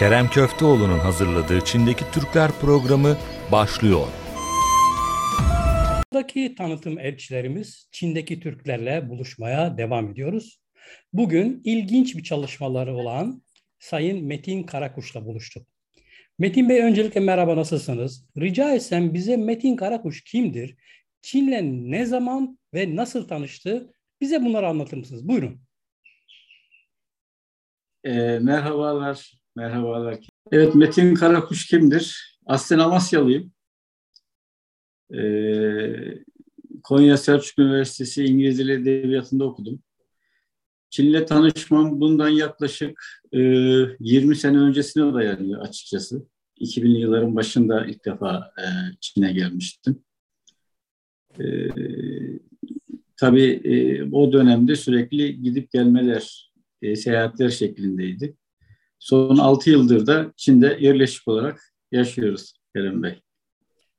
Kerem Köfteoğlu'nun hazırladığı Çin'deki Türkler programı başlıyor. Buradaki tanıtım elçilerimiz Çin'deki Türklerle buluşmaya devam ediyoruz. Bugün ilginç bir çalışmaları olan Sayın Metin Karakuş'la buluştuk. Metin Bey öncelikle merhaba nasılsınız? Rica etsem bize Metin Karakuş kimdir? Çin'le ne zaman ve nasıl tanıştı? Bize bunları anlatır mısınız? Buyurun. E, merhabalar, merhabalar. Evet, Metin Karakuş kimdir? Aslen Amasyalıyım. E, Konya Selçuk Üniversitesi İngiliz Dili Edebiyatı'nda okudum. Çin'le tanışmam bundan yaklaşık e, 20 sene öncesine dayanıyor açıkçası. 2000'li yılların başında ilk defa e, Çin'e gelmiştim. E, tabii e, o dönemde sürekli gidip gelmeler, e, seyahatler şeklindeydi. Son 6 yıldır da Çin'de yerleşik olarak yaşıyoruz Kerem Bey.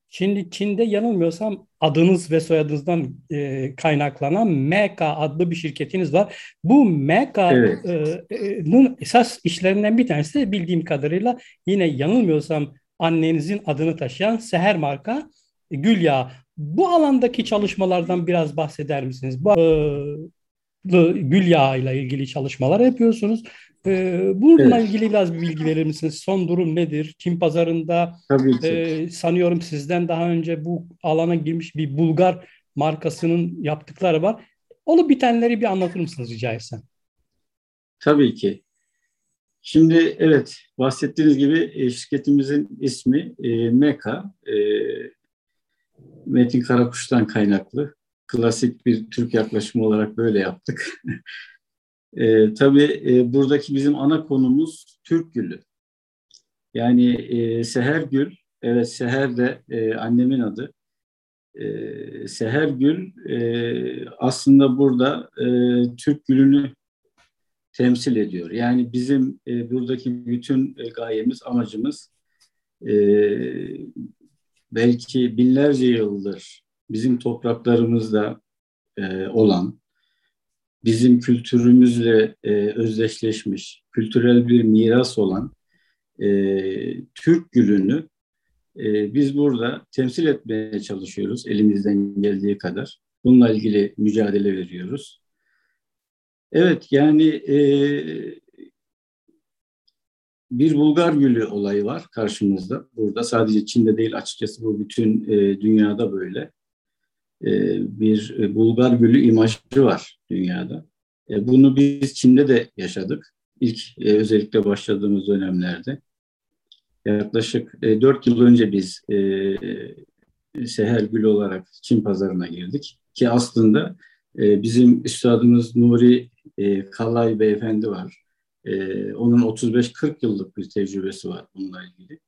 Şimdi Çin'de yanılmıyorsam adınız ve soyadınızdan e, kaynaklanan MK adlı bir şirketiniz var. Bu MK'nın evet. e, esas işlerinden bir tanesi de bildiğim kadarıyla yine yanılmıyorsam annenizin adını taşıyan Seher marka e, gül yağı. Bu alandaki çalışmalardan biraz bahseder misiniz? Bu e, gül yağı ile ilgili çalışmalar yapıyorsunuz. Ee, bununla evet. ilgili biraz bir bilgi verir misiniz? Son durum nedir? Çin pazarında Tabii ki. E, sanıyorum sizden daha önce bu alana girmiş bir Bulgar markasının yaptıkları var. Olup bitenleri bir anlatır mısınız rica etsem? Tabii ki. Şimdi evet bahsettiğiniz gibi e, şirketimizin ismi e, Meka. E, Metin Karakuş'tan kaynaklı. Klasik bir Türk yaklaşımı olarak böyle yaptık. E, tabii e, buradaki bizim ana konumuz Türk Gülü. Yani e, Seher Gül, evet Seher de e, annemin adı. E, Seher Gül e, aslında burada e, Türk Gülü'nü temsil ediyor. Yani bizim e, buradaki bütün e, gayemiz, amacımız e, belki binlerce yıldır bizim topraklarımızda e, olan bizim kültürümüzle e, özdeşleşmiş, kültürel bir miras olan e, Türk gülünü e, biz burada temsil etmeye çalışıyoruz elimizden geldiği kadar. Bununla ilgili mücadele veriyoruz. Evet yani e, bir Bulgar gülü olayı var karşımızda. Burada sadece Çin'de değil açıkçası bu bütün e, dünyada böyle. E, bir e, Bulgar gülü imajı var dünyada. E, bunu biz Çin'de de yaşadık. İlk özellikle başladığımız dönemlerde. Yaklaşık 4 yıl önce biz Seher Gül olarak Çin pazarına girdik. Ki aslında bizim üstadımız Nuri Kalay Beyefendi var. Onun 35-40 yıllık bir tecrübesi var bununla ilgili.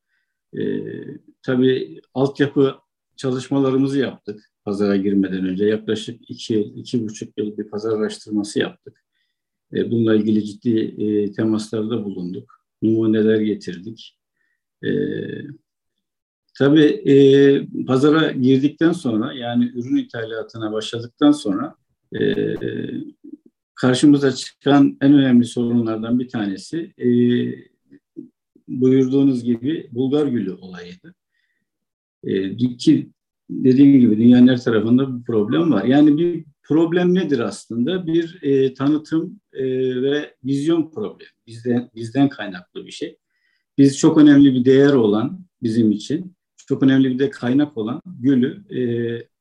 Tabii altyapı çalışmalarımızı yaptık pazara girmeden önce yaklaşık iki iki buçuk yıl bir pazar araştırması yaptık. E, bununla ilgili ciddi e, temaslarda bulunduk. Numuneler getirdik. E, tabii e, pazara girdikten sonra yani ürün ithalatına başladıktan sonra e, karşımıza çıkan en önemli sorunlardan bir tanesi e, buyurduğunuz gibi Bulgar gülü olayıydı. E, ki dediğim gibi dünyanın her tarafında bir problem var. Yani bir problem nedir aslında? Bir e, tanıtım e, ve vizyon problemi. Bizden bizden kaynaklı bir şey. Biz çok önemli bir değer olan bizim için, çok önemli bir de kaynak olan gülü e,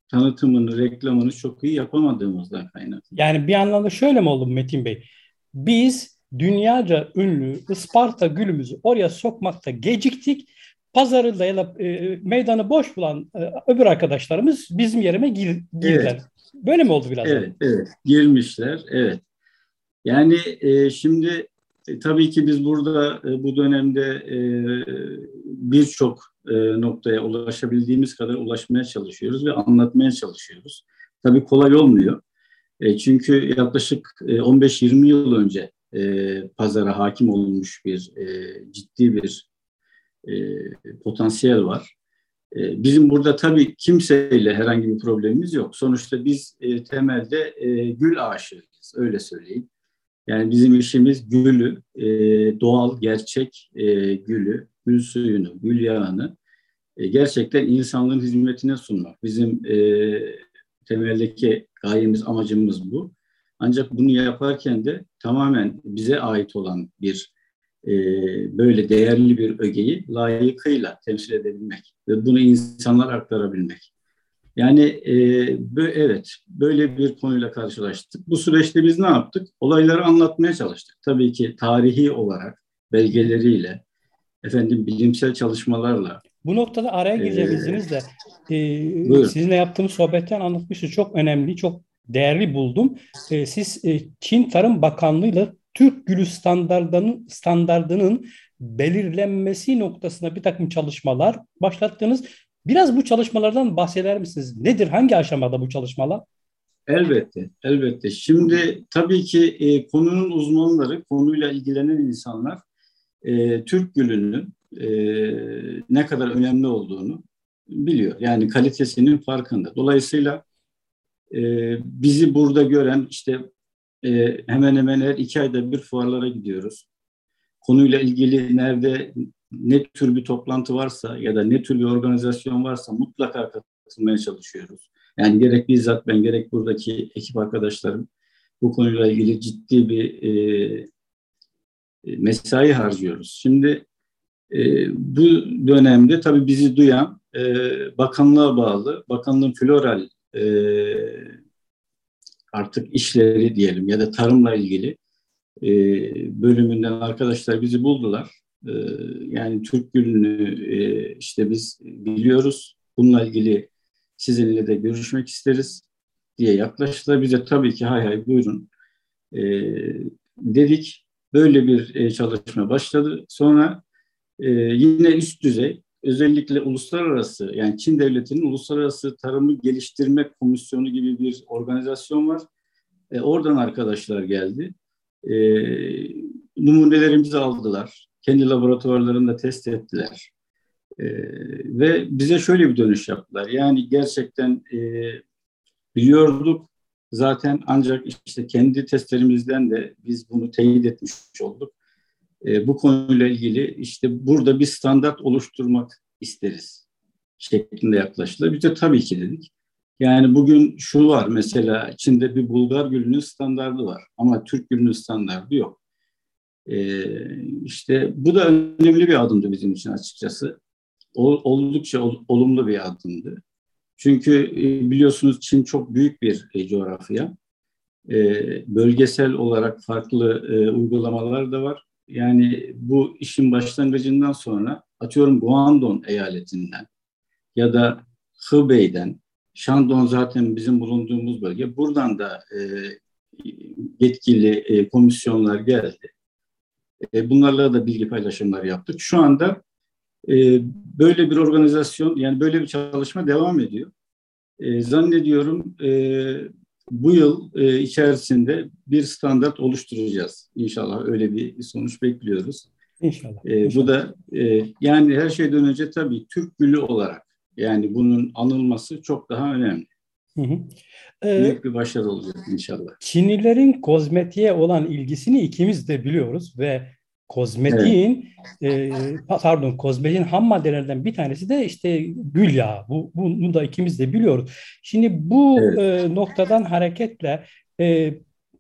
tanıtımını, reklamını çok iyi yapamadığımızdan kaynaklı. Yani bir anlamda şöyle mi oldu Metin Bey? Biz dünyaca ünlü Isparta gülümüzü oraya sokmakta geciktik pazarında ya da e, meydanı boş bulan e, öbür arkadaşlarımız bizim yerime gir, girdiler. Evet. Böyle mi oldu biraz? Evet, evet. Girmişler, evet. Yani e, şimdi e, tabii ki biz burada e, bu dönemde e, birçok e, noktaya ulaşabildiğimiz kadar ulaşmaya çalışıyoruz ve anlatmaya çalışıyoruz. Tabii kolay olmuyor. E, çünkü yaklaşık e, 15-20 yıl önce e, pazara hakim olmuş bir e, ciddi bir e, potansiyel var. E, bizim burada tabii kimseyle herhangi bir problemimiz yok. Sonuçta biz e, temelde e, gül aşığıyız, öyle söyleyeyim. Yani bizim işimiz gülü, e, doğal, gerçek e, gülü, gül suyunu, gül yağını e, gerçekten insanlığın hizmetine sunmak. Bizim e, temeldeki gayemiz, amacımız bu. Ancak bunu yaparken de tamamen bize ait olan bir e, böyle değerli bir ögeyi layıkıyla temsil edebilmek ve bunu insanlara aktarabilmek. Yani e, bö evet böyle bir konuyla karşılaştık. Bu süreçte biz ne yaptık? Olayları anlatmaya çalıştık. Tabii ki tarihi olarak belgeleriyle, efendim bilimsel çalışmalarla. Bu noktada araya gireceğim izninizle. Ee, sizinle yaptığımız sohbetten anlatmıştı. Çok önemli, çok değerli buldum. Ee, siz e, Çin Tarım Bakanlığı ile Türk Gülü standartının, standartının belirlenmesi noktasında bir takım çalışmalar başlattınız. Biraz bu çalışmalardan bahseder misiniz? Nedir, hangi aşamada bu çalışmalar? Elbette, elbette. Şimdi tabii ki e, konunun uzmanları, konuyla ilgilenen insanlar e, Türk gülünün e, ne kadar önemli olduğunu biliyor. Yani kalitesinin farkında. Dolayısıyla e, bizi burada gören işte e, hemen hemen her iki ayda bir fuarlara gidiyoruz. Konuyla ilgili nerede ne tür bir toplantı varsa ya da ne tür bir organizasyon varsa mutlaka katılmaya çalışıyoruz. Yani gerek bizzat ben gerek buradaki ekip arkadaşlarım bu konuyla ilgili ciddi bir e, mesai harcıyoruz. Şimdi e, bu dönemde tabii bizi duyan e, bakanlığa bağlı, bakanlığın floral e, artık işleri diyelim ya da tarımla ilgili e, bölümünden arkadaşlar bizi buldular. E, yani Türk Gülü'nü e, işte biz biliyoruz. Bununla ilgili sizinle de görüşmek isteriz diye yaklaştılar. Bize tabii ki hay hay buyurun e, dedik. Böyle bir e, çalışma başladı. Sonra e, yine üst düzey özellikle uluslararası yani Çin devletinin uluslararası tarımı geliştirme komisyonu gibi bir organizasyon var. E, oradan arkadaşlar geldi. E, numunelerimizi aldılar. Kendi laboratuvarlarında test ettiler. E, ve bize şöyle bir dönüş yaptılar. Yani gerçekten e, biliyorduk zaten ancak işte kendi testlerimizden de biz bunu teyit etmiş olduk e, bu konuyla ilgili işte burada bir standart oluşturmak isteriz şeklinde yaklaştılar. Biz de tabii ki dedik. Yani bugün şu var mesela içinde bir Bulgar gülünün standardı var ama Türk gülünün standardı yok. Ee, işte bu da önemli bir adımdı bizim için açıkçası. O, oldukça ol, olumlu bir adımdı. Çünkü e, biliyorsunuz Çin çok büyük bir e, coğrafya. E, bölgesel olarak farklı e, uygulamalar da var yani bu işin başlangıcından sonra atıyorum Guangdong eyaletinden ya da Hubei'den, Shandong zaten bizim bulunduğumuz bölge. Buradan da e, yetkili e, komisyonlar geldi. E, bunlarla da bilgi paylaşımları yaptık. Şu anda e, böyle bir organizasyon, yani böyle bir çalışma devam ediyor. E, zannediyorum e, bu yıl e, içerisinde bir standart oluşturacağız. İnşallah öyle bir sonuç bekliyoruz. İnşallah. E, inşallah. Bu da e, yani her şeyden önce tabii Türk gülü olarak yani bunun anılması çok daha önemli. Hı hı. Ee, Büyük bir başarı olacak inşallah. Çinlilerin kozmetiğe olan ilgisini ikimiz de biliyoruz ve kozmetiğin evet. e, pardon kozmetiğin ham maddelerinden bir tanesi de işte gül yağı. Bu, bunu da ikimiz de biliyoruz. Şimdi bu evet. e, noktadan hareketle e,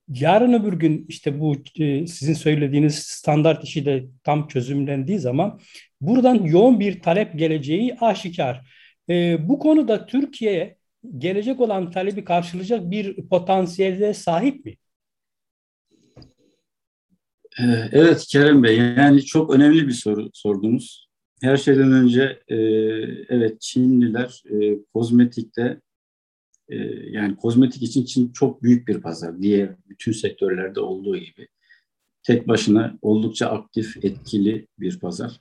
yarın öbür gün işte bu e, sizin söylediğiniz standart işi de tam çözümlendiği zaman buradan yoğun bir talep geleceği aşikar. E, bu konuda Türkiye gelecek olan talebi karşılayacak bir potansiyelde sahip mi? Ee, evet Kerem Bey, yani çok önemli bir soru sordunuz. Her şeyden önce e, evet Çinliler e, kozmetikte e, yani kozmetik için Çin çok büyük bir pazar. Diğer bütün sektörlerde olduğu gibi. Tek başına oldukça aktif, etkili bir pazar.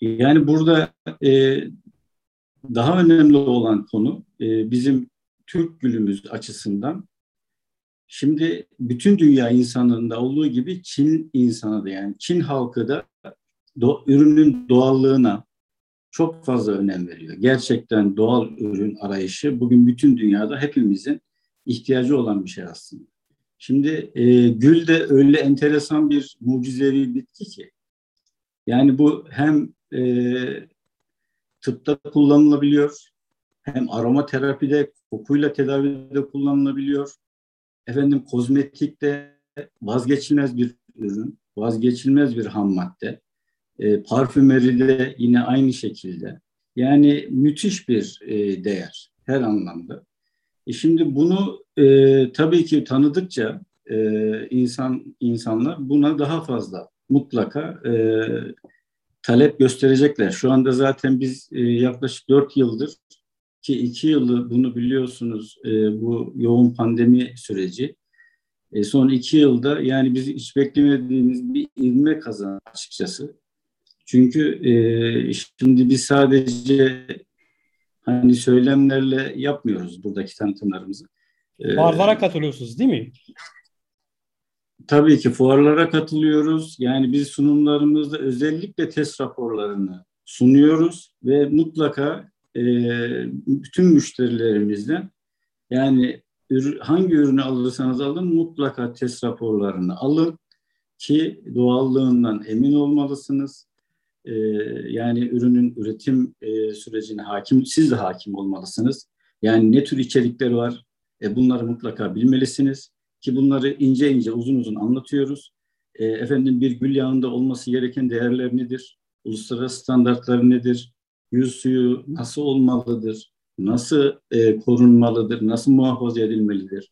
Yani burada daha önemli olan konu bizim Türk gülümüz açısından Şimdi bütün dünya insanında olduğu gibi Çin insanı da yani Çin halkı da do, ürünün doğallığına çok fazla önem veriyor. Gerçekten doğal ürün arayışı bugün bütün dünyada hepimizin ihtiyacı olan bir şey aslında. Şimdi e, gül de öyle enteresan bir mucizevi bitki ki. Yani bu hem e, tıpta kullanılabiliyor, hem aromaterapide, kokuyla tedavide kullanılabiliyor. Efendim kozmetikte vazgeçilmez bir ürün, vazgeçilmez bir ham madde. E, parfümeride yine aynı şekilde. Yani müthiş bir e, değer her anlamda. E şimdi bunu e, tabii ki tanıdıkça e, insan insanlar buna daha fazla mutlaka e, talep gösterecekler. Şu anda zaten biz e, yaklaşık dört yıldır ki iki yılı bunu biliyorsunuz e, bu yoğun pandemi süreci. E, son iki yılda yani biz hiç beklemediğimiz bir ivme kazan açıkçası. Çünkü e, şimdi biz sadece hani söylemlerle yapmıyoruz buradaki tanıtımlarımızı. E, Fuarlara katılıyorsunuz değil mi? Tabii ki fuarlara katılıyoruz. Yani biz sunumlarımızda özellikle test raporlarını sunuyoruz ve mutlaka e, bütün müşterilerimizden yani hangi ürünü alırsanız alın mutlaka test raporlarını alın ki doğallığından emin olmalısınız. Ee, yani ürünün üretim e, sürecine hakim, siz de hakim olmalısınız. Yani ne tür içerikleri var, e, bunları mutlaka bilmelisiniz ki bunları ince ince uzun uzun anlatıyoruz. E, efendim bir gül yağında olması gereken değerler nedir? Uluslararası standartları nedir? Yüz suyu nasıl olmalıdır? Nasıl e, korunmalıdır? Nasıl muhafaza edilmelidir?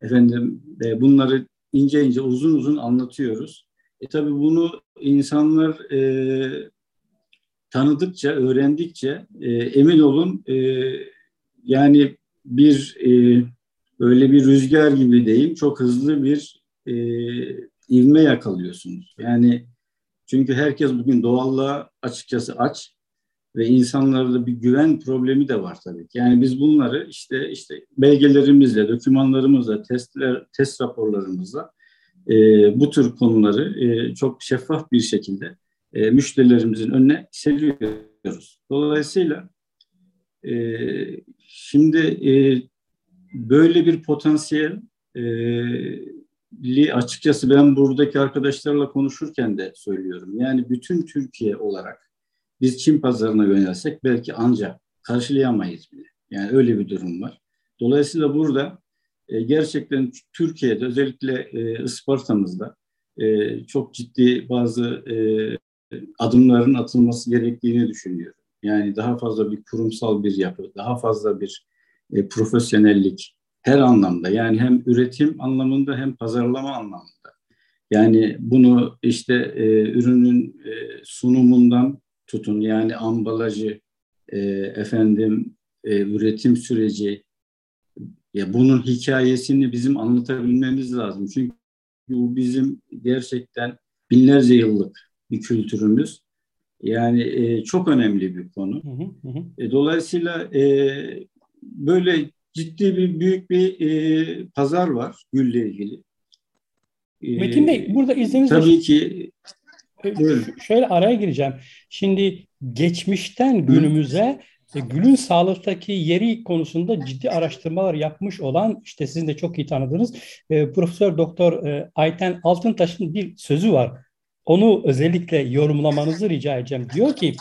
Efendim e, bunları ince ince uzun uzun anlatıyoruz. E tabii bunu insanlar e, tanıdıkça, öğrendikçe e, emin olun e, yani bir e, öyle bir rüzgar gibi değil, çok hızlı bir e, ivme yakalıyorsunuz. Yani çünkü herkes bugün doğallığa açıkçası aç ve insanlarda bir güven problemi de var tabii. Yani biz bunları işte işte belgelerimizle, dokümanlarımızla, testler, test raporlarımızla e, bu tür konuları e, çok şeffaf bir şekilde e, müşterilerimizin önüne seriyoruz. Dolayısıyla e, şimdi e, böyle bir potansiyel e, açıkçası ben buradaki arkadaşlarla konuşurken de söylüyorum. Yani bütün Türkiye olarak biz Çin pazarına yönelsek belki ancak karşılayamayız bile. Yani öyle bir durum var. Dolayısıyla burada e, gerçekten Türkiye'de özellikle e, Isparta'mızda e, çok ciddi bazı e, adımların atılması gerektiğini düşünüyorum. Yani daha fazla bir kurumsal bir yapı, daha fazla bir e, profesyonellik her anlamda yani hem üretim anlamında hem pazarlama anlamında. Yani bunu işte e, ürünün e, sunumundan tutun yani ambalajı, e, efendim e, üretim süreci, ya bunun hikayesini bizim anlatabilmemiz lazım. Çünkü bu bizim gerçekten binlerce yıllık bir kültürümüz. Yani e, çok önemli bir konu. Hı hı hı. E, dolayısıyla e, böyle ciddi bir büyük bir e, pazar var gülle ilgili. E, Metin Bey burada izninizle tabii ki e, şöyle araya gireceğim. Şimdi geçmişten günümüze e, gülün sağlıktaki yeri konusunda ciddi araştırmalar yapmış olan işte sizin de çok iyi tanıdığınız e, Profesör Doktor e, Ayten Altıntaş'ın bir sözü var. Onu özellikle yorumlamanızı rica edeceğim. Diyor ki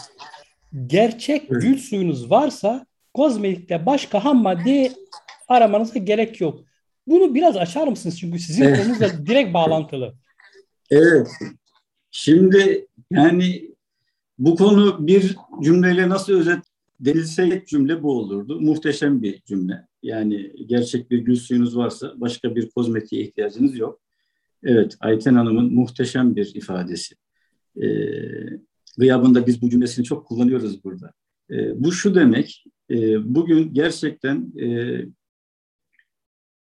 gerçek gül suyunuz varsa kozmetikte başka ham madde aramanıza gerek yok. Bunu biraz açar mısınız? Çünkü sizin evet. konunuzla direkt bağlantılı. Evet. Şimdi yani bu konu bir cümleyle nasıl özet denilse cümle bu olurdu. Muhteşem bir cümle. Yani gerçek bir gül suyunuz varsa başka bir kozmetiğe ihtiyacınız yok. Evet, Ayten Hanım'ın muhteşem bir ifadesi. E, gıyabında biz bu cümlesini çok kullanıyoruz burada. E, bu şu demek, e, bugün gerçekten e,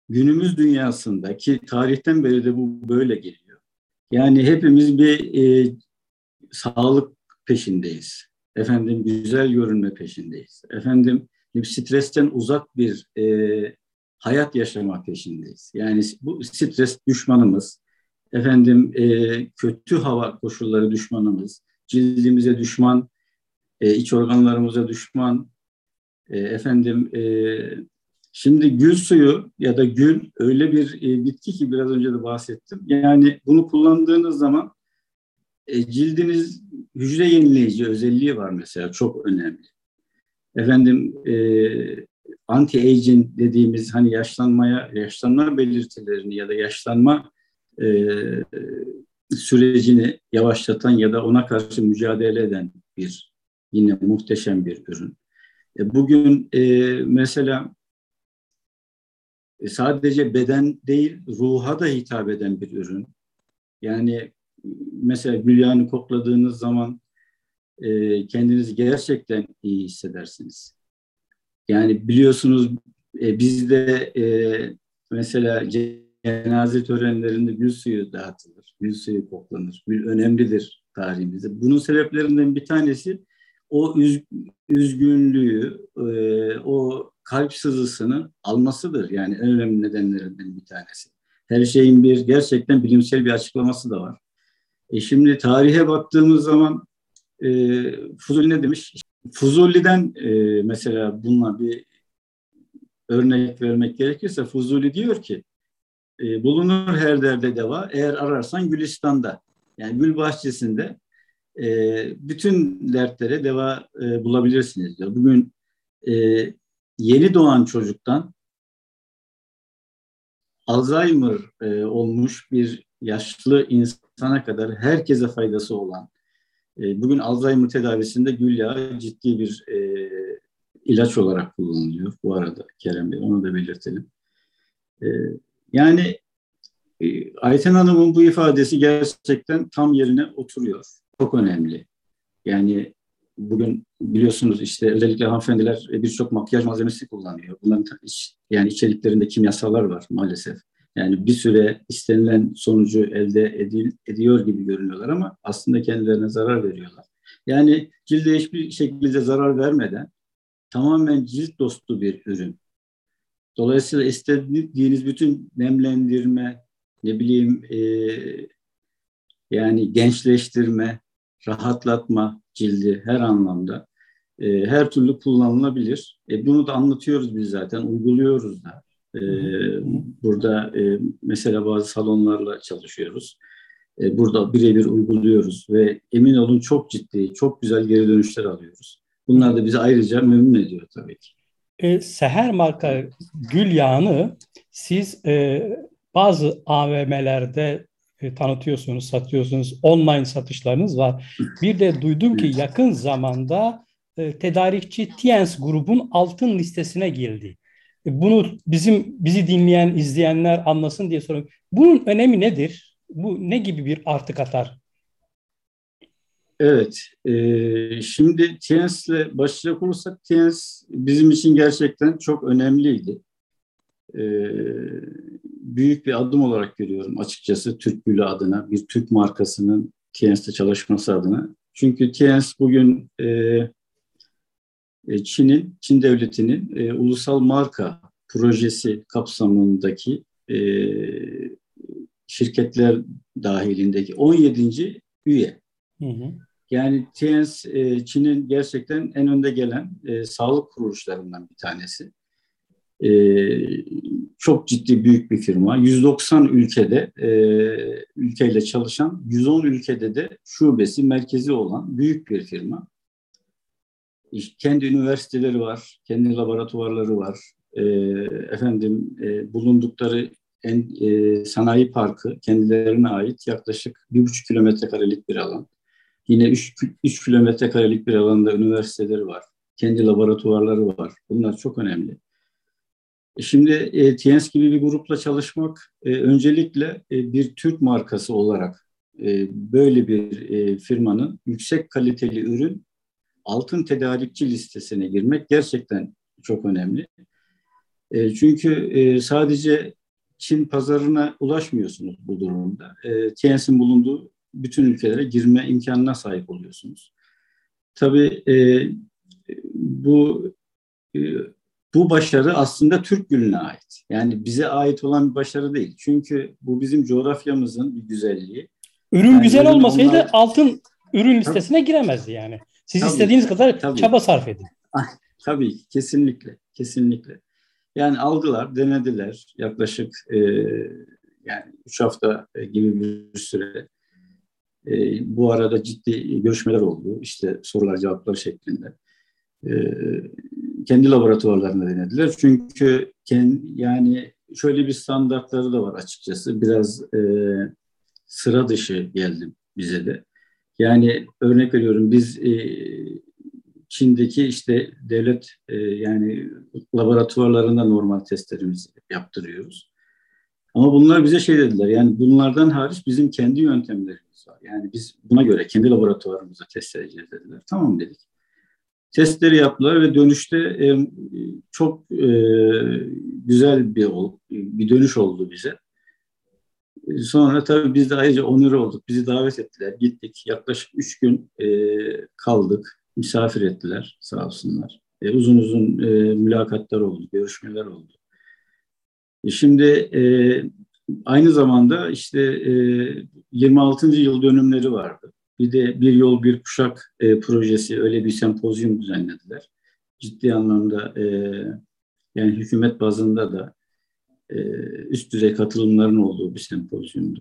günümüz dünyasında ki tarihten beri de bu böyle geliyor. Yani hepimiz bir e, sağlık peşindeyiz. Efendim güzel görünme peşindeyiz. Efendim stresten uzak bir e, hayat yaşama peşindeyiz. Yani bu stres düşmanımız. Efendim e, kötü hava koşulları düşmanımız. Cildimize düşman, e, iç organlarımıza düşman. E, efendim e, Şimdi gül suyu ya da gül öyle bir e, bitki ki biraz önce de bahsettim. Yani bunu kullandığınız zaman e, cildiniz hücre yenileyici özelliği var mesela çok önemli. Efendim e, anti-aging dediğimiz hani yaşlanmaya, yaşlanma belirtilerini ya da yaşlanma sürecini yavaşlatan ya da ona karşı mücadele eden bir yine muhteşem bir ürün. Bugün e, mesela e, sadece beden değil ruha da hitap eden bir ürün. Yani mesela gülyanı kokladığınız zaman e, kendinizi gerçekten iyi hissedersiniz. Yani biliyorsunuz e, bizde e, mesela cenaze törenlerinde gül suyu dağıtılır, gül suyu koklanır. Gül önemlidir tarihimizde. Bunun sebeplerinden bir tanesi o üz, üzgünlüğü, e, o kalp sızısını almasıdır. Yani en önemli nedenlerinden bir tanesi. Her şeyin bir gerçekten bilimsel bir açıklaması da var. E şimdi tarihe baktığımız zaman e, Fuzuli ne demiş? Fuzuli'den e, mesela bununla bir örnek vermek gerekirse Fuzuli diyor ki e, bulunur her derde deva eğer ararsan Gülistan'da yani gül bahçesinde e, bütün dertlere deva e, bulabilirsiniz diyor. Bugün e, yeni doğan çocuktan Alzheimer e, olmuş bir yaşlı insana kadar herkese faydası olan e, bugün Alzheimer tedavisinde gül yağı ciddi bir e, ilaç olarak kullanılıyor. Bu arada Kerem Bey onu da belirtelim. E, yani e, Ayten Hanım'ın bu ifadesi gerçekten tam yerine oturuyor. Çok önemli. Yani bugün biliyorsunuz işte özellikle hanımefendiler birçok makyaj malzemesi kullanıyor. Bunların iç, yani içeriklerinde kimyasallar var maalesef. Yani bir süre istenilen sonucu elde edil, ediyor gibi görünüyorlar ama aslında kendilerine zarar veriyorlar. Yani cilde hiçbir şekilde zarar vermeden tamamen cilt dostu bir ürün. Dolayısıyla istediğiniz bütün nemlendirme, ne bileyim e, yani gençleştirme, rahatlatma cildi her anlamda e, her türlü kullanılabilir. E, bunu da anlatıyoruz biz zaten, uyguluyoruz da. E, burada e, mesela bazı salonlarla çalışıyoruz. E, burada birebir uyguluyoruz ve emin olun çok ciddi, çok güzel geri dönüşler alıyoruz. Bunlar da bizi ayrıca memnun ediyor tabii ki. E, Seher marka gül yağını siz e, bazı AVM'lerde e, tanıtıyorsunuz, satıyorsunuz. Online satışlarınız var. Bir de duydum ki yakın zamanda e, tedarikçi Tiens grubun altın listesine girdi. E, bunu bizim bizi dinleyen, izleyenler anlasın diye soruyorum. Bunun önemi nedir? Bu ne gibi bir artı katar? Evet, e, şimdi Tiens'le başlayacak olursak Tiens bizim için gerçekten çok önemliydi. E, büyük bir adım olarak görüyorum açıkçası Türk Gülü adına, bir Türk markasının Tiens'te çalışması adına. Çünkü Tiens bugün e, e, Çin'in, Çin devletinin e, ulusal marka projesi kapsamındaki e, şirketler dahilindeki 17. üye. Hı hı. Yani Tiens e, Çin'in gerçekten en önde gelen e, sağlık kuruluşlarından bir tanesi. E, çok ciddi büyük bir firma. 190 ülkede e, ülkeyle çalışan, 110 ülkede de şubesi, merkezi olan büyük bir firma. Kendi üniversiteleri var, kendi laboratuvarları var. E, efendim e, bulundukları en, e, sanayi parkı kendilerine ait yaklaşık bir buçuk kilometre karelik bir alan. Yine 3, 3 kilometre karelik bir alanda üniversiteleri var. Kendi laboratuvarları var. Bunlar çok önemli. E, şimdi e, TNS gibi bir grupla çalışmak e, öncelikle e, bir Türk markası olarak e, böyle bir e, firmanın yüksek kaliteli ürün altın tedarikçi listesine girmek gerçekten çok önemli. E, çünkü e, sadece Çin pazarına ulaşmıyorsunuz bu durumda. E, TNS'in bulunduğu bütün ülkelere girme imkanına sahip oluyorsunuz. Tabii e, bu e, bu başarı aslında Türk Gülü'ne ait. Yani bize ait olan bir başarı değil. Çünkü bu bizim coğrafyamızın bir güzelliği. Ürün yani güzel olmasaydı onlar... altın ürün listesine tabii. giremezdi yani. Siz tabii, istediğiniz kadar tabii. çaba sarf edin. Ah, tabii kesinlikle, kesinlikle. Yani aldılar, denediler yaklaşık e, yani üç hafta gibi bir süre. E, bu arada ciddi görüşmeler oldu. İşte sorular cevaplar şeklinde. E, kendi laboratuvarlarında denediler. Çünkü kendi, yani şöyle bir standartları da var açıkçası. Biraz e, sıra dışı geldi bize de. Yani örnek veriyorum biz e, Çin'deki işte devlet e, yani laboratuvarlarında normal testlerimizi yaptırıyoruz. Ama bunlar bize şey dediler yani bunlardan hariç bizim kendi yöntemlerimiz var. Yani biz buna göre kendi laboratuvarımızda test edeceğiz dediler. Tamam dedik. Testleri yaptılar ve dönüşte e, çok e, güzel bir bir dönüş oldu bize. Sonra tabii biz de ayrıca onur olduk. Bizi davet ettiler. Gittik. Yaklaşık üç gün e, kaldık. Misafir ettiler sağ olsunlar. E, uzun uzun e, mülakatlar oldu, görüşmeler oldu. E, şimdi e, aynı zamanda işte e, 26. yıl dönümleri vardı. Bir de Bir Yol Bir Kuşak e, projesi öyle bir sempozyum düzenlediler. Ciddi anlamda e, yani hükümet bazında da e, üst düzey katılımların olduğu bir sempozyumdu.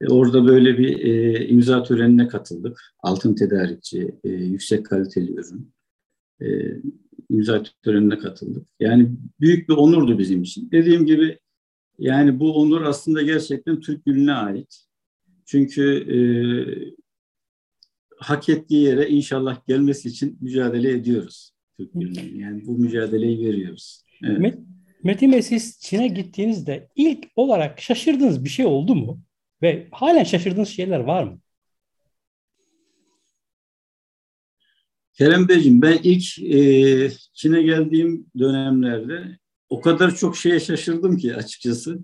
E, orada böyle bir e, imza törenine katıldık. Altın tedarikçi, e, yüksek kaliteli ürün. E, imza törenine katıldık. Yani büyük bir onurdu bizim için. Dediğim gibi yani bu onur aslında gerçekten Türk Gülü'ne ait. Çünkü e, hak ettiği yere inşallah gelmesi için mücadele ediyoruz Türk Gülü'nün. Yani bu mücadeleyi veriyoruz. Evet. Metin Bey siz Çin'e gittiğinizde ilk olarak şaşırdığınız bir şey oldu mu? Ve halen şaşırdığınız şeyler var mı? Kerem Beyciğim ben ilk e, Çin'e geldiğim dönemlerde o kadar çok şeye şaşırdım ki açıkçası.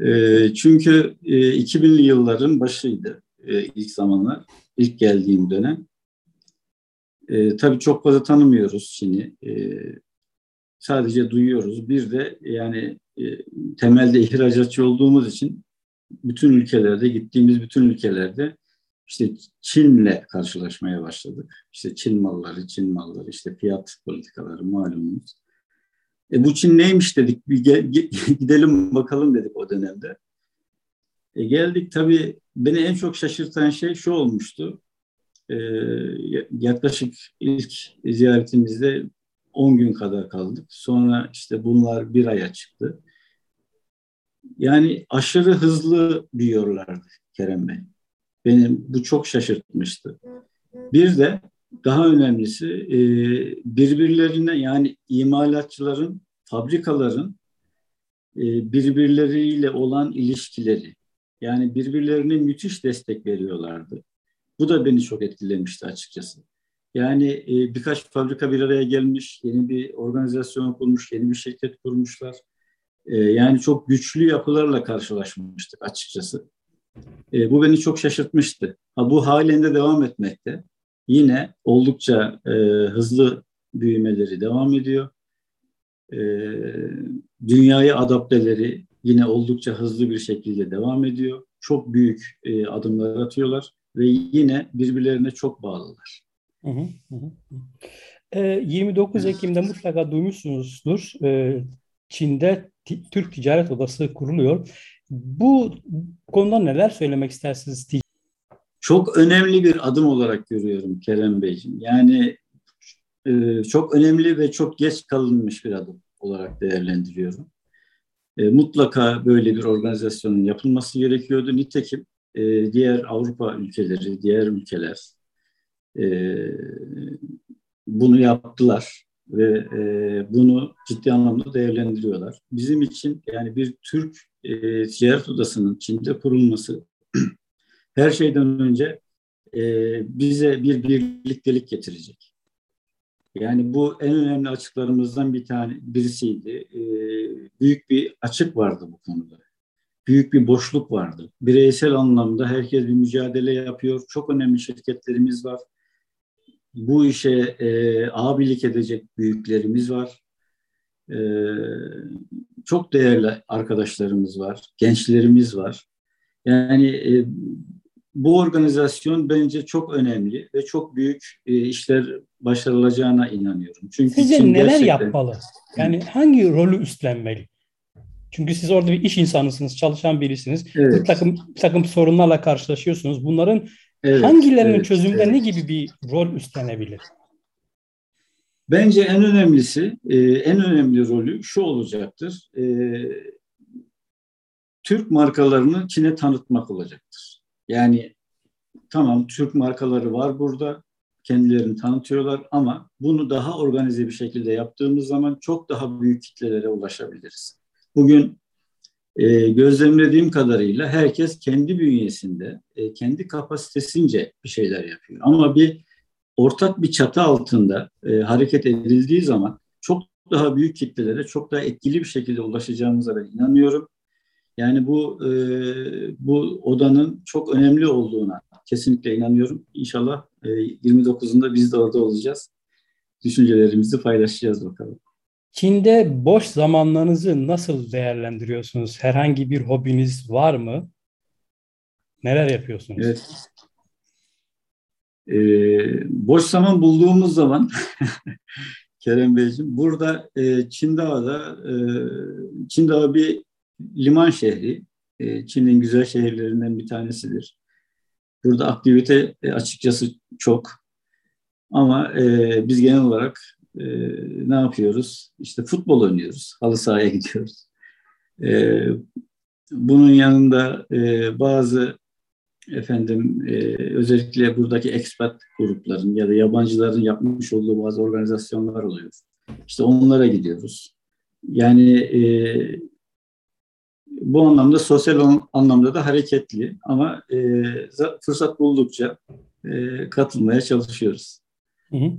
E, çünkü e, 2000'li yılların başıydı e, ilk zamanlar, ilk geldiğim dönem. E, tabii çok fazla tanımıyoruz Çin'i. E, sadece duyuyoruz. Bir de yani e, temelde ihracatçı olduğumuz için bütün ülkelerde, gittiğimiz bütün ülkelerde işte Çin'le karşılaşmaya başladık. İşte Çin malları, Çin malları, işte fiyat politikaları malumunuz. E bu Çin neymiş dedik, bir gidelim bakalım dedik o dönemde. E geldik tabii beni en çok şaşırtan şey şu olmuştu. E, yaklaşık ilk ziyaretimizde 10 gün kadar kaldık. Sonra işte bunlar bir aya çıktı. Yani aşırı hızlı büyüyorlardı Kerem Bey. Benim bu çok şaşırtmıştı. Bir de daha önemlisi e, birbirlerine yani imalatçıların, fabrikaların e, birbirleriyle olan ilişkileri. Yani birbirlerine müthiş destek veriyorlardı. Bu da beni çok etkilemişti açıkçası. Yani e, birkaç fabrika bir araya gelmiş, yeni bir organizasyon kurmuş, yeni bir şirket kurmuşlar. E, yani çok güçlü yapılarla karşılaşmıştık açıkçası. E, bu beni çok şaşırtmıştı. Ha, bu halinde devam etmekte. Yine oldukça e, hızlı büyümeleri devam ediyor. E, dünyaya adapteleri yine oldukça hızlı bir şekilde devam ediyor. Çok büyük e, adımlar atıyorlar ve yine birbirlerine çok bağlılar. Hı hı hı. E, 29 Ekim'de mutlaka duymuşsunuzdur. E, Çin'de Türk Ticaret Odası kuruluyor. Bu konuda neler söylemek istersiniz? Çok önemli bir adım olarak görüyorum Kerem Beyciğim. Yani e, çok önemli ve çok geç kalınmış bir adım olarak değerlendiriyorum. E, mutlaka böyle bir organizasyonun yapılması gerekiyordu. Nitekim e, diğer Avrupa ülkeleri, diğer ülkeler bunu yaptılar ve e, bunu ciddi anlamda değerlendiriyorlar. Bizim için yani bir Türk e, ticaret odasının Çin'de kurulması her şeyden önce e, bize bir birliktelik getirecek. Yani bu en önemli açıklarımızdan bir tane birisiydi. E, büyük bir açık vardı bu konuda. Büyük bir boşluk vardı. Bireysel anlamda herkes bir mücadele yapıyor. Çok önemli şirketlerimiz var bu işe e, abilik edecek büyüklerimiz var. E, çok değerli arkadaşlarımız var, gençlerimiz var. Yani e, bu organizasyon bence çok önemli ve çok büyük e, işler başarılacağına inanıyorum. Çünkü Sizce neler gerçekten... yapmalı? Yani hangi rolü üstlenmeli? Çünkü siz orada bir iş insanısınız, çalışan birisiniz. Evet. Bir takım bir takım sorunlarla karşılaşıyorsunuz. Bunların evet, hangilerinin evet, çözümde evet. ne gibi bir rol üstlenebilir? Bence en önemlisi, e, en önemli rolü şu olacaktır. E, Türk markalarını Çin'e tanıtmak olacaktır. Yani tamam Türk markaları var burada, kendilerini tanıtıyorlar ama bunu daha organize bir şekilde yaptığımız zaman çok daha büyük kitlelere ulaşabiliriz. Bugün e, gözlemlediğim kadarıyla herkes kendi bünyesinde, e, kendi kapasitesince bir şeyler yapıyor. Ama bir ortak bir çatı altında e, hareket edildiği zaman çok daha büyük kitlelere çok daha etkili bir şekilde ulaşacağımıza ben inanıyorum. Yani bu e, bu odanın çok önemli olduğuna kesinlikle inanıyorum. İnşallah e, 29'unda biz de orada olacağız. Düşüncelerimizi paylaşacağız bakalım. Çin'de boş zamanlarınızı nasıl değerlendiriyorsunuz? Herhangi bir hobiniz var mı? Neler yapıyorsunuz? Evet. Ee, boş zaman bulduğumuz zaman Kerem Beyciğim burada e, Çindağ'da e, Çindağ bir liman şehri. E, Çin'in güzel şehirlerinden bir tanesidir. Burada aktivite e, açıkçası çok. Ama e, biz genel olarak e, ne yapıyoruz? İşte futbol oynuyoruz, halı sahaya gidiyoruz. E, bunun yanında e, bazı efendim e, özellikle buradaki expat grupların ya da yabancıların yapmış olduğu bazı organizasyonlar oluyor. İşte onlara gidiyoruz. Yani e, bu anlamda sosyal anlamda da hareketli ama e, fırsat buldukça e, katılmaya çalışıyoruz. Hı hı.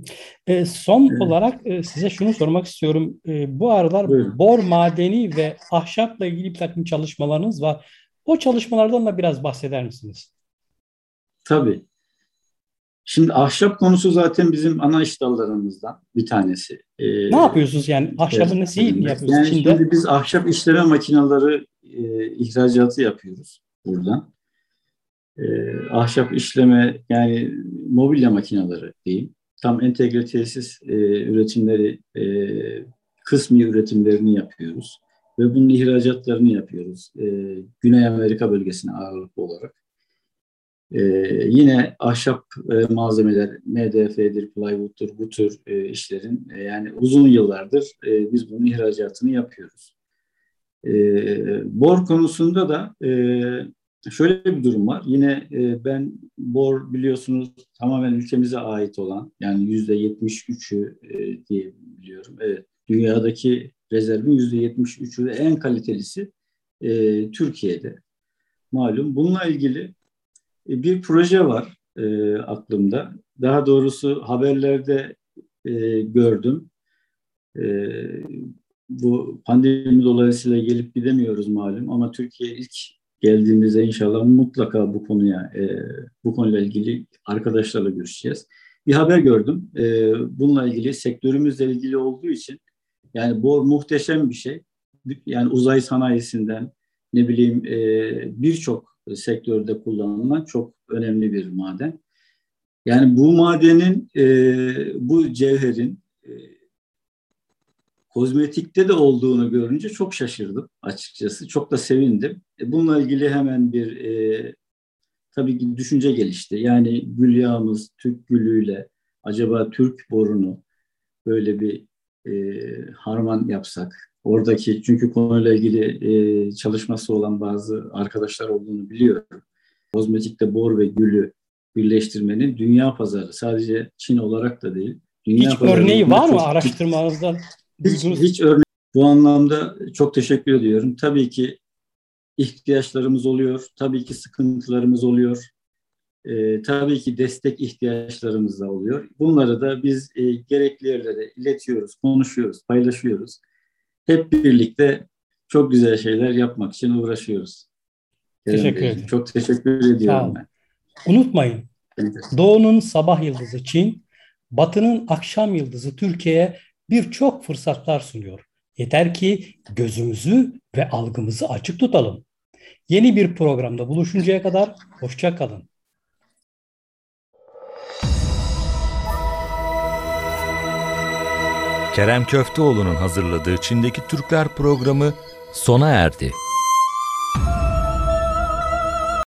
E, son evet. olarak e, size şunu sormak istiyorum. E, bu aralar Buyurun. bor madeni ve ahşapla ilgili bir takım çalışmalarınız var. O çalışmalardan da biraz bahseder misiniz? Tabii. Şimdi ahşap konusu zaten bizim ana iş dallarımızdan bir tanesi. Ee, ne yapıyorsunuz yani? Ahşabı nasıl yapıyorsunuz? Yani Çin'de? şimdi biz ahşap işleme makineleri e, ihracatı yapıyoruz buradan. E, ahşap işleme yani mobilya makineleri diyeyim tam entegre tesis e, üretimleri, e, kısmi üretimlerini yapıyoruz. Ve bunun ihracatlarını yapıyoruz. E, Güney Amerika bölgesine ağırlıklı olarak. E, yine ahşap e, malzemeler, MDF'dir, plywood'dur, bu tür e, işlerin e, yani uzun yıllardır e, biz bunun ihracatını yapıyoruz. E, bor konusunda da e, Şöyle bir durum var. Yine e, ben bor biliyorsunuz tamamen ülkemize ait olan yani yüzde yetmiş üçü e, diye biliyorum. Evet, dünyadaki rezervin yüzde yetmiş üçü ve en kalitelisi e, Türkiye'de. Malum. Bununla ilgili e, bir proje var e, aklımda. Daha doğrusu haberlerde e, gördüm. E, bu pandemi dolayısıyla gelip gidemiyoruz malum ama Türkiye ilk geldiğimizde inşallah mutlaka bu konuya e, bu konuyla ilgili arkadaşlarla görüşeceğiz. Bir haber gördüm. E, bununla ilgili sektörümüzle ilgili olduğu için yani bu muhteşem bir şey. Yani uzay sanayisinden ne bileyim e, birçok sektörde kullanılan çok önemli bir maden. Yani bu madenin, e, bu cevherin e, kozmetikte de olduğunu görünce çok şaşırdım açıkçası. Çok da sevindim. E, bununla ilgili hemen bir e, tabii ki düşünce gelişti. Yani gül yağımız Türk gülüyle acaba Türk borunu böyle bir e, harman yapsak. Oradaki çünkü konuyla ilgili e, çalışması olan bazı arkadaşlar olduğunu biliyorum. Kozmetikte bor ve gülü birleştirmenin dünya pazarı sadece Çin olarak da değil. Dünya Hiç örneği var mı araştırmanızdan? Hiç, hiç örnek bu anlamda çok teşekkür ediyorum. Tabii ki ihtiyaçlarımız oluyor. Tabii ki sıkıntılarımız oluyor. Ee, tabii ki destek ihtiyaçlarımız da oluyor. Bunları da biz e, gerekli yerlere iletiyoruz, konuşuyoruz, paylaşıyoruz. Hep birlikte çok güzel şeyler yapmak için uğraşıyoruz. Teşekkür ederim. Çok teşekkür ediyorum ben. Unutmayın. Doğu'nun sabah yıldızı Çin, Batı'nın akşam yıldızı Türkiye'ye birçok fırsatlar sunuyor. Yeter ki gözümüzü ve algımızı açık tutalım. Yeni bir programda buluşuncaya kadar hoşça kalın. Kerem Köfteoğlu'nun hazırladığı Çin'deki Türkler programı sona erdi.